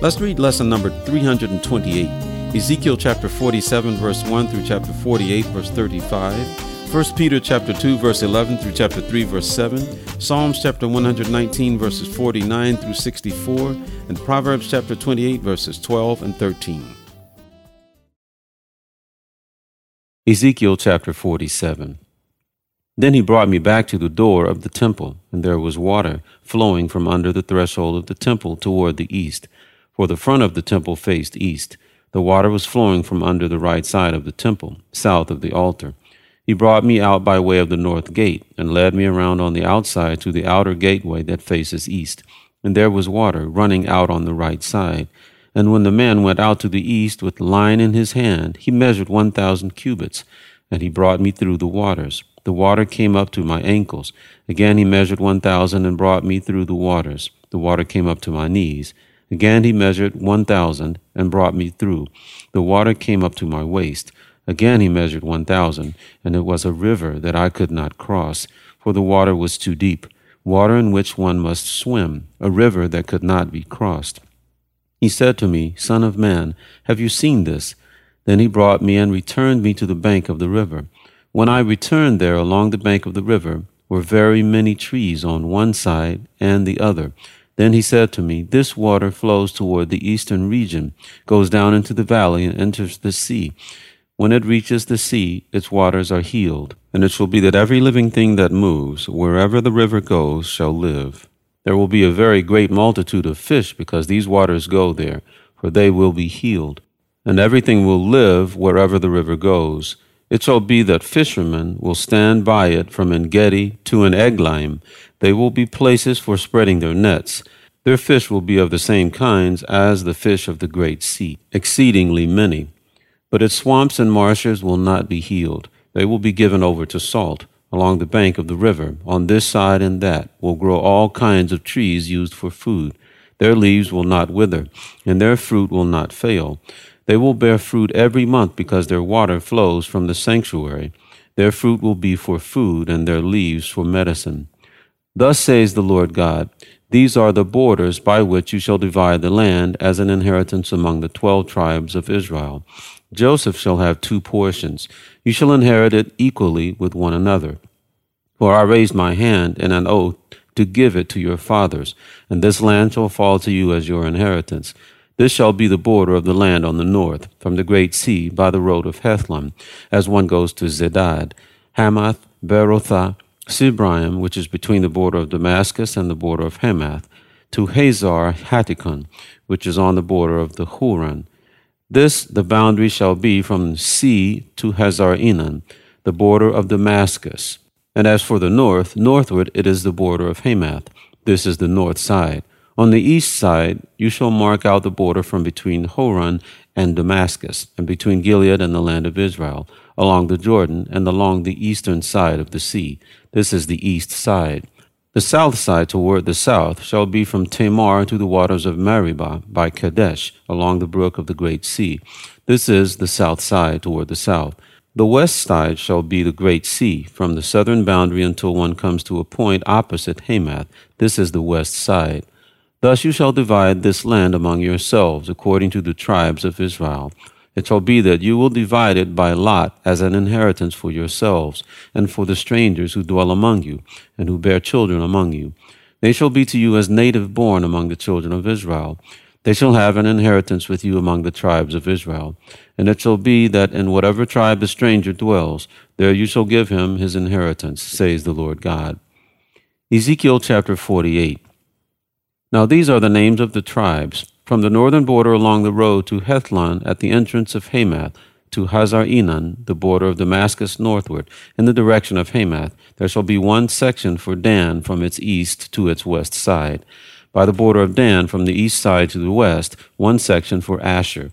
Let's read lesson number 328. Ezekiel chapter 47 verse 1 through chapter 48 verse 35, 1 Peter chapter 2 verse 11 through chapter 3 verse 7, Psalms chapter 119 verses 49 through 64, and Proverbs chapter 28 verses 12 and 13. Ezekiel chapter 47 Then he brought me back to the door of the temple, and there was water flowing from under the threshold of the temple toward the east, for the front of the temple faced east the water was flowing from under the right side of the temple, south of the altar. He brought me out by way of the north gate, and led me around on the outside to the outer gateway that faces east. And there was water running out on the right side. And when the man went out to the east with line in his hand, he measured one thousand cubits, and he brought me through the waters. The water came up to my ankles. Again he measured one thousand and brought me through the waters. The water came up to my knees. Again he measured one thousand and brought me through. The water came up to my waist. Again he measured one thousand, and it was a river that I could not cross, for the water was too deep, water in which one must swim, a river that could not be crossed. He said to me, Son of man, have you seen this? Then he brought me and returned me to the bank of the river. When I returned there along the bank of the river were very many trees on one side and the other then he said to me, This water flows toward the eastern region, goes down into the valley, and enters the sea. When it reaches the sea, its waters are healed. And it shall be that every living thing that moves, wherever the river goes, shall live. There will be a very great multitude of fish, because these waters go there, for they will be healed. And everything will live wherever the river goes. It shall be that fishermen will stand by it from Engedi to an Eneglaim. They will be places for spreading their nets. Their fish will be of the same kinds as the fish of the great sea, exceedingly many. But its swamps and marshes will not be healed. They will be given over to salt. Along the bank of the river, on this side and that, will grow all kinds of trees used for food. Their leaves will not wither, and their fruit will not fail. They will bear fruit every month because their water flows from the sanctuary. Their fruit will be for food, and their leaves for medicine. Thus says the Lord God These are the borders by which you shall divide the land as an inheritance among the twelve tribes of Israel. Joseph shall have two portions. You shall inherit it equally with one another. For I raised my hand in an oath to give it to your fathers, and this land shall fall to you as your inheritance. This shall be the border of the land on the north, from the great sea by the road of Hethlon, as one goes to Zedad, Hamath, Berothah, Sibraim, which is between the border of Damascus and the border of Hamath, to Hazar Hatticon, which is on the border of the Hauran. This the boundary shall be from sea to Hazar Enan, the border of Damascus. And as for the north, northward it is the border of Hamath. This is the north side. On the east side, you shall mark out the border from between Hauran and Damascus, and between Gilead and the land of Israel, along the Jordan, and along the eastern side of the sea. This is the east side. The south side toward the south shall be from Tamar to the waters of Meribah by Kadesh, along the brook of the great sea. This is the south side toward the south. The west side shall be the great sea, from the southern boundary until one comes to a point opposite Hamath. This is the west side. Thus you shall divide this land among yourselves, according to the tribes of Israel. It shall be that you will divide it by lot as an inheritance for yourselves, and for the strangers who dwell among you, and who bear children among you. They shall be to you as native born among the children of Israel. They shall have an inheritance with you among the tribes of Israel. And it shall be that in whatever tribe the stranger dwells, there you shall give him his inheritance, says the Lord God. Ezekiel chapter 48. Now these are the names of the tribes, from the northern border along the road to Hethlon at the entrance of Hamath, to Hazar Enan, the border of Damascus northward, in the direction of Hamath. There shall be one section for Dan from its east to its west side. By the border of Dan from the east side to the west, one section for Asher.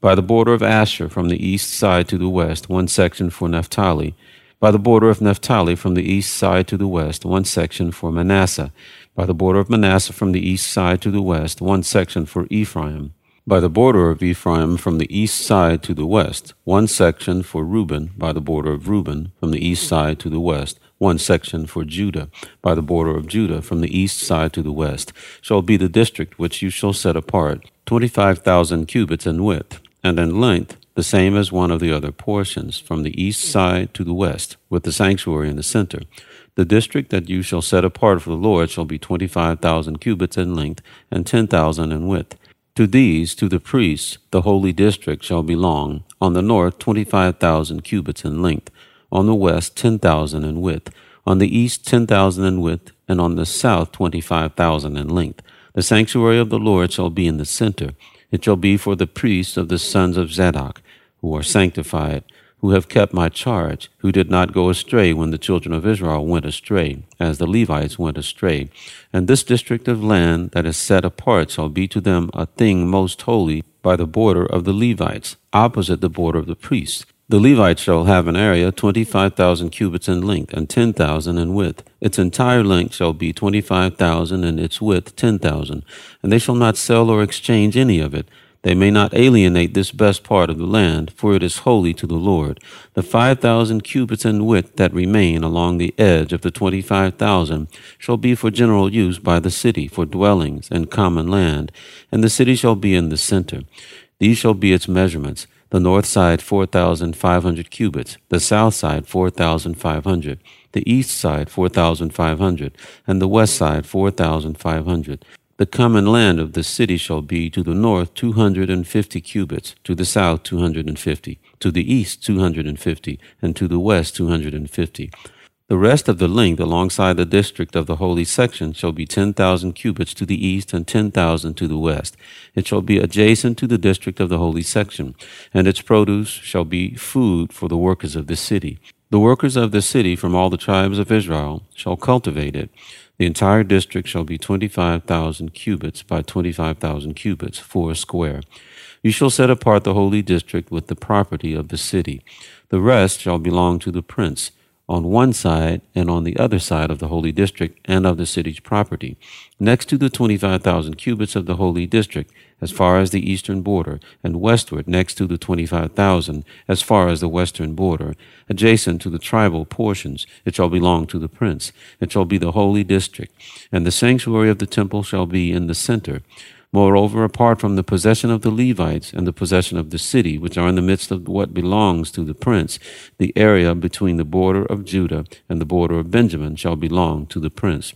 By the border of Asher from the east side to the west, one section for Naphtali. By the border of Naphtali from the east side to the west, one section for Manasseh. By the border of Manasseh from the east side to the west, one section for Ephraim. By the border of Ephraim from the east side to the west, one section for Reuben. By the border of Reuben from the east side to the west, one section for Judah. By the border of Judah from the east side to the west, shall be the district which you shall set apart, twenty five thousand cubits in width, and in length the same as one of the other portions, from the east side to the west, with the sanctuary in the center. The district that you shall set apart for the Lord shall be twenty five thousand cubits in length and ten thousand in width to these, to the priests, the holy district shall belong. On the north, 25,000 cubits in length. On the west, 10,000 in width. On the east, 10,000 in width. And on the south, 25,000 in length. The sanctuary of the Lord shall be in the center. It shall be for the priests of the sons of Zadok, who are sanctified who have kept my charge, who did not go astray when the children of Israel went astray, as the Levites went astray. And this district of land that is set apart shall be to them a thing most holy by the border of the Levites, opposite the border of the priests. The Levites shall have an area twenty five thousand cubits in length and ten thousand in width. Its entire length shall be twenty five thousand and its width ten thousand. And they shall not sell or exchange any of it they may not alienate this best part of the land, for it is holy to the Lord. The five thousand cubits in width that remain along the edge of the twenty five thousand shall be for general use by the city, for dwellings and common land, and the city shall be in the center. These shall be its measurements the north side four thousand five hundred cubits, the south side four thousand five hundred, the east side four thousand five hundred, and the west side four thousand five hundred. The common land of the city shall be to the north two hundred and fifty cubits, to the south two hundred and fifty, to the east two hundred and fifty, and to the west two hundred and fifty. The rest of the length alongside the district of the holy section shall be ten thousand cubits to the east and ten thousand to the west. It shall be adjacent to the district of the holy section, and its produce shall be food for the workers of the city. The workers of the city from all the tribes of Israel shall cultivate it. The entire district shall be 25,000 cubits by 25,000 cubits, four square. You shall set apart the holy district with the property of the city. The rest shall belong to the prince on one side and on the other side of the holy district and of the city's property, next to the 25,000 cubits of the holy district, as far as the eastern border, and westward next to the 25,000, as far as the western border, adjacent to the tribal portions, it shall belong to the prince. It shall be the holy district, and the sanctuary of the temple shall be in the center. Moreover, apart from the possession of the Levites and the possession of the city, which are in the midst of what belongs to the prince, the area between the border of Judah and the border of Benjamin shall belong to the prince.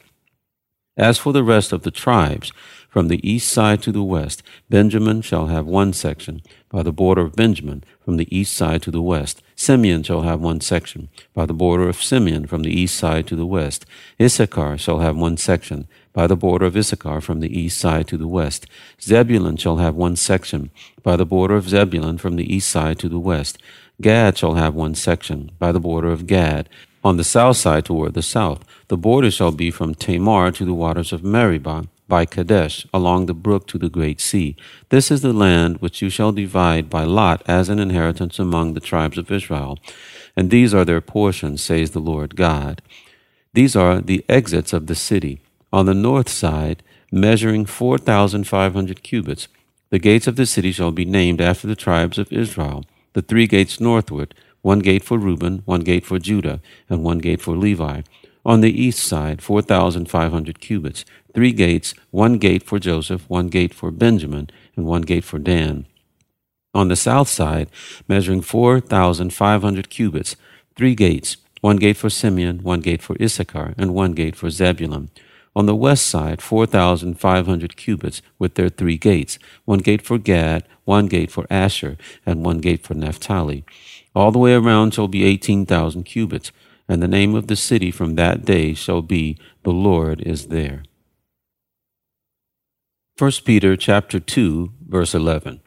As for the rest of the tribes, from the east side to the west, Benjamin shall have one section, by the border of Benjamin, from the east side to the west. Simeon shall have one section, by the border of Simeon, from the east side to the west. Issachar shall have one section, by the border of Issachar, from the east side to the west. Zebulun shall have one section, by the border of Zebulun, from the east side to the west. Gad shall have one section, by the border of Gad, on the south side toward the south. The border shall be from Tamar to the waters of Meribah by Kadesh, along the brook to the great sea. This is the land which you shall divide by lot as an inheritance among the tribes of Israel. And these are their portions, says the Lord God. These are the exits of the city. On the north side, measuring 4,500 cubits, the gates of the city shall be named after the tribes of Israel. The three gates northward, one gate for Reuben, one gate for Judah, and one gate for Levi. On the east side, 4,500 cubits, three gates, one gate for Joseph, one gate for Benjamin, and one gate for Dan. On the south side, measuring 4,500 cubits, three gates, one gate for Simeon, one gate for Issachar, and one gate for Zebulun. On the west side, 4,500 cubits with their three gates, one gate for Gad, one gate for Asher, and one gate for Naphtali. All the way around shall be 18,000 cubits, and the name of the city from that day shall be, The Lord is there. 1 Peter chapter 2 verse 11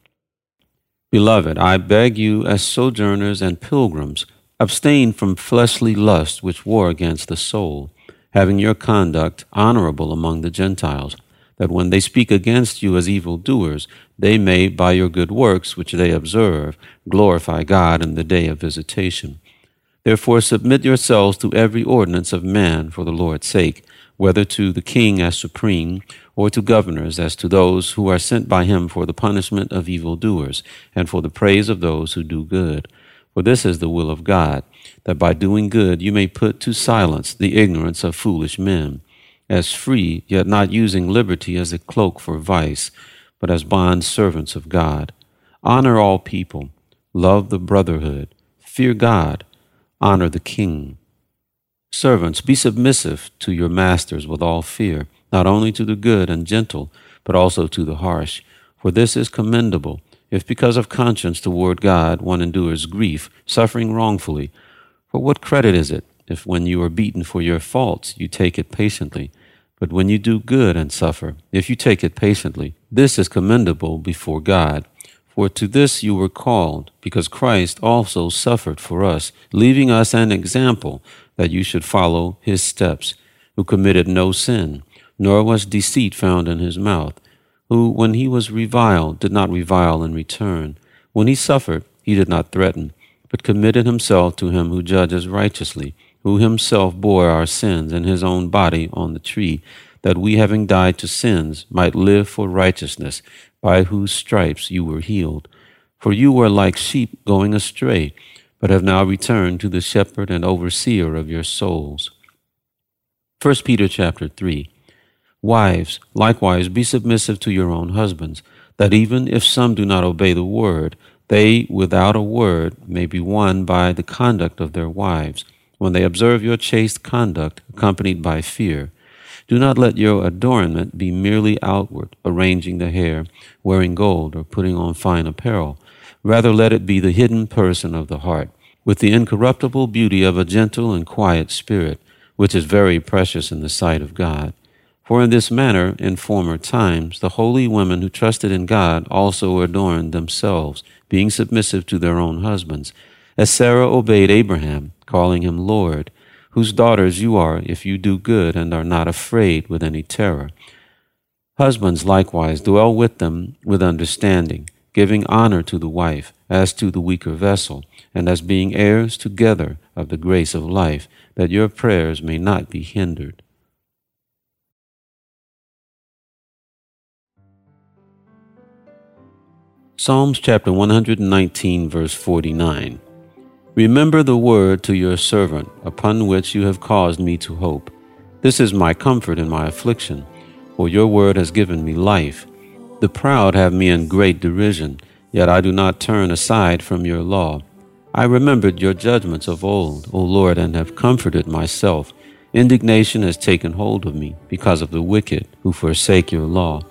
Beloved, I beg you as sojourners and pilgrims, abstain from fleshly lusts which war against the soul, having your conduct honorable among the Gentiles, that when they speak against you as evil doers, they may, by your good works which they observe, glorify God in the day of visitation. Therefore submit yourselves to every ordinance of man for the Lord's sake, whether to the king as supreme, or to governors as to those who are sent by him for the punishment of evildoers, and for the praise of those who do good. For this is the will of God, that by doing good you may put to silence the ignorance of foolish men as free, yet not using liberty as a cloak for vice, but as bond servants of God. Honor all people, love the brotherhood, fear God, honor the king. Servants, be submissive to your masters with all fear, not only to the good and gentle, but also to the harsh. For this is commendable, if because of conscience toward God one endures grief, suffering wrongfully. For what credit is it if when you are beaten for your faults you take it patiently? But when you do good and suffer, if you take it patiently, this is commendable before God. For to this you were called, because Christ also suffered for us, leaving us an example that you should follow his steps, who committed no sin, nor was deceit found in his mouth, who, when he was reviled, did not revile in return. When he suffered, he did not threaten, but committed himself to him who judges righteously who himself bore our sins in his own body on the tree, that we, having died to sins, might live for righteousness, by whose stripes you were healed. For you were like sheep going astray, but have now returned to the shepherd and overseer of your souls. 1 Peter chapter 3 Wives, likewise be submissive to your own husbands, that even if some do not obey the word, they without a word may be won by the conduct of their wives when they observe your chaste conduct accompanied by fear. Do not let your adornment be merely outward, arranging the hair, wearing gold, or putting on fine apparel. Rather, let it be the hidden person of the heart, with the incorruptible beauty of a gentle and quiet spirit, which is very precious in the sight of God. For in this manner, in former times, the holy women who trusted in God also adorned themselves, being submissive to their own husbands, as Sarah obeyed Abraham calling him Lord, whose daughters you are if you do good and are not afraid with any terror. Husbands likewise dwell with them with understanding, giving honor to the wife as to the weaker vessel, and as being heirs together of the grace of life, that your prayers may not be hindered. Psalms chapter 119, verse 49. Remember the word to your servant, upon which you have caused me to hope. This is my comfort in my affliction, for your word has given me life. The proud have me in great derision, yet I do not turn aside from your law. I remembered your judgments of old, O Lord, and have comforted myself. Indignation has taken hold of me because of the wicked who forsake your law.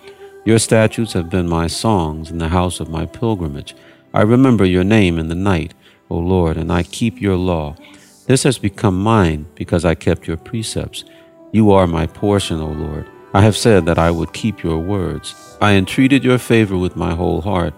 Your statutes have been my songs in the house of my pilgrimage. I remember your name in the night. O Lord, and I keep your law. This has become mine because I kept your precepts. You are my portion, O Lord. I have said that I would keep your words. I entreated your favor with my whole heart.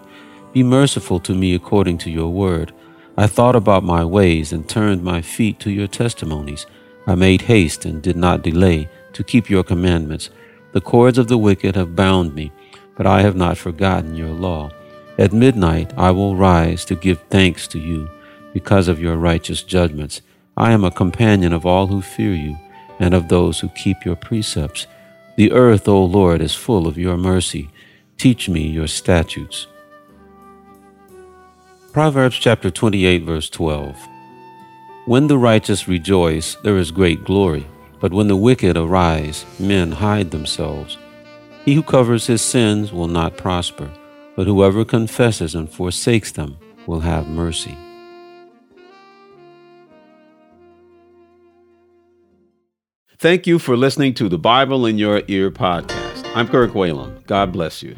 Be merciful to me according to your word. I thought about my ways and turned my feet to your testimonies. I made haste and did not delay to keep your commandments. The cords of the wicked have bound me, but I have not forgotten your law. At midnight I will rise to give thanks to you because of your righteous judgments. I am a companion of all who fear you and of those who keep your precepts. The earth, O Lord, is full of your mercy. Teach me your statutes. Proverbs chapter 28, verse 12. When the righteous rejoice, there is great glory, but when the wicked arise, men hide themselves. He who covers his sins will not prosper, but whoever confesses and forsakes them will have mercy. Thank you for listening to the Bible in Your Ear podcast. I'm Kirk Whalum. God bless you.